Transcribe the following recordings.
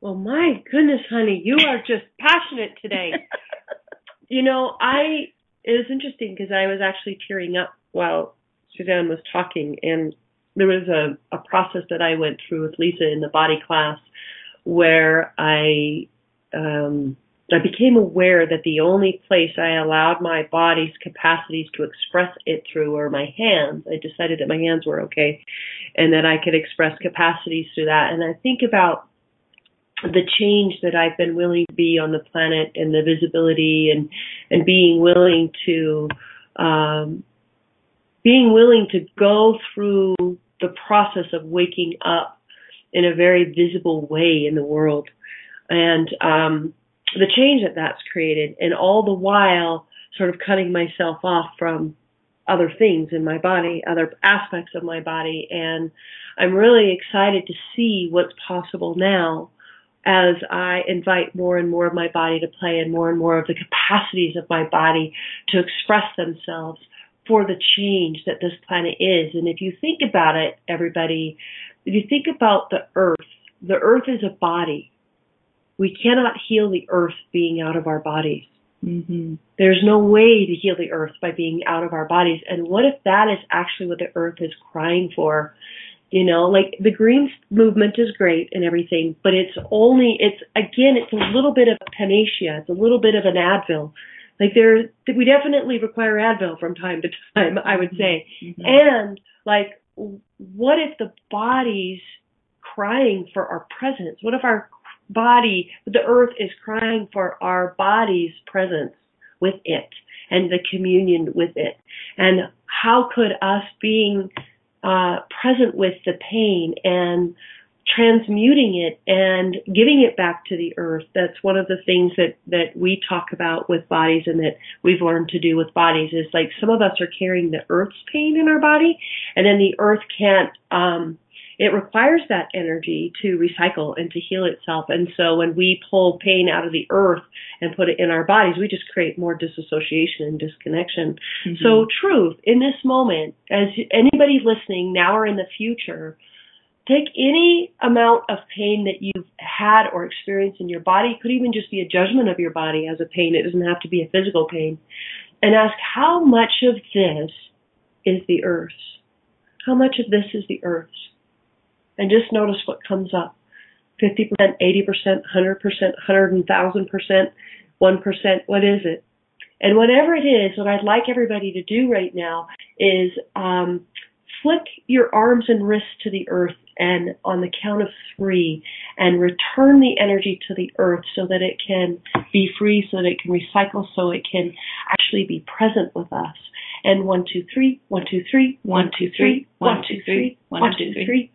Well, my goodness, honey, you are just passionate today. you know, I it was interesting because I was actually tearing up while Suzanne was talking, and there was a, a process that I went through with Lisa in the body class where I um, I became aware that the only place I allowed my body's capacities to express it through were my hands. I decided that my hands were okay and that I could express capacities through that. And I think about the change that I've been willing to be on the planet and the visibility and and being willing to um, being willing to go through the process of waking up in a very visible way in the world. And um, the change that that's created and all the while sort of cutting myself off from other things in my body, other aspects of my body. And I'm really excited to see what's possible now as I invite more and more of my body to play and more and more of the capacities of my body to express themselves for the change that this planet is. And if you think about it, everybody, if you think about the earth, the earth is a body. We cannot heal the earth being out of our bodies. Mm-hmm. There's no way to heal the earth by being out of our bodies. And what if that is actually what the earth is crying for? You know, like the greens movement is great and everything, but it's only, it's again, it's a little bit of a panacea. It's a little bit of an Advil. Like there, we definitely require Advil from time to time, I would say. Mm-hmm. And like, what if the body's crying for our presence? What if our body, the earth is crying for our body's presence with it and the communion with it? And how could us being uh, present with the pain and transmuting it and giving it back to the earth. That's one of the things that, that we talk about with bodies and that we've learned to do with bodies is like some of us are carrying the earth's pain in our body and then the earth can't, um, it requires that energy to recycle and to heal itself. And so when we pull pain out of the earth and put it in our bodies, we just create more disassociation and disconnection. Mm-hmm. So truth in this moment, as anybody listening now or in the future, take any amount of pain that you've had or experienced in your body. It could even just be a judgment of your body as a pain. It doesn't have to be a physical pain. And ask how much of this is the earth? How much of this is the earth? And just notice what comes up. 50%, 80%, 100%, 100,000%, 1%, what is it? And whatever it is, what I'd like everybody to do right now is um, flick your arms and wrists to the earth and on the count of three and return the energy to the earth so that it can be free, so that it can recycle, so it can actually be present with us and one, two, three, one, two, three, one, two, three, one, two, three, one, two, three, one, two, three.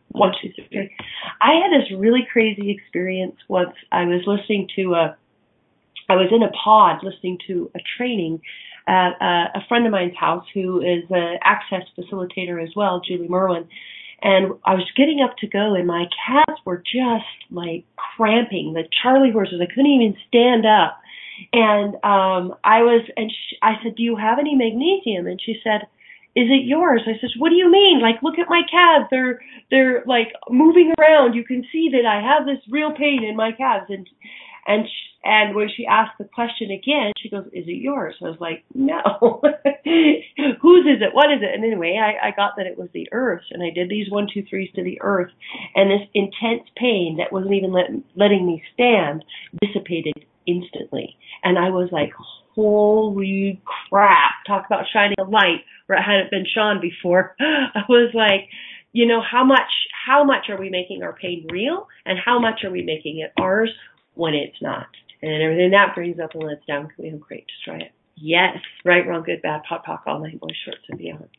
I had this really crazy experience once. I was listening to a, I was in a pod listening to a training at a, a friend of mine's house who is an access facilitator as well, Julie Merwin. And I was getting up to go, and my calves were just like cramping. The Charlie horses, I couldn't even stand up. And um I was and she, I said, "Do you have any magnesium?" And she said, "Is it yours?" I said, "What do you mean? Like look at my calves. They're they're like moving around. You can see that I have this real pain in my calves." And and she, and when she asked the question again, she goes, "Is it yours?" I was like, "No. Whose is it? What is it?" And anyway, I, I got that it was the earth, and I did these one, two, threes to the earth, and this intense pain that wasn't even let, letting me stand dissipated instantly. And I was like, holy crap, POC about shining a light where it hadn't been shone before. I was like, you know, how much, how much are we making our pain real and how much are we making it ours when it's not? And everything that brings up and lets down, can we have great, destroy it? Yes, right, wrong, good, bad, POD, talk, all night, boys, shorts, and beyond.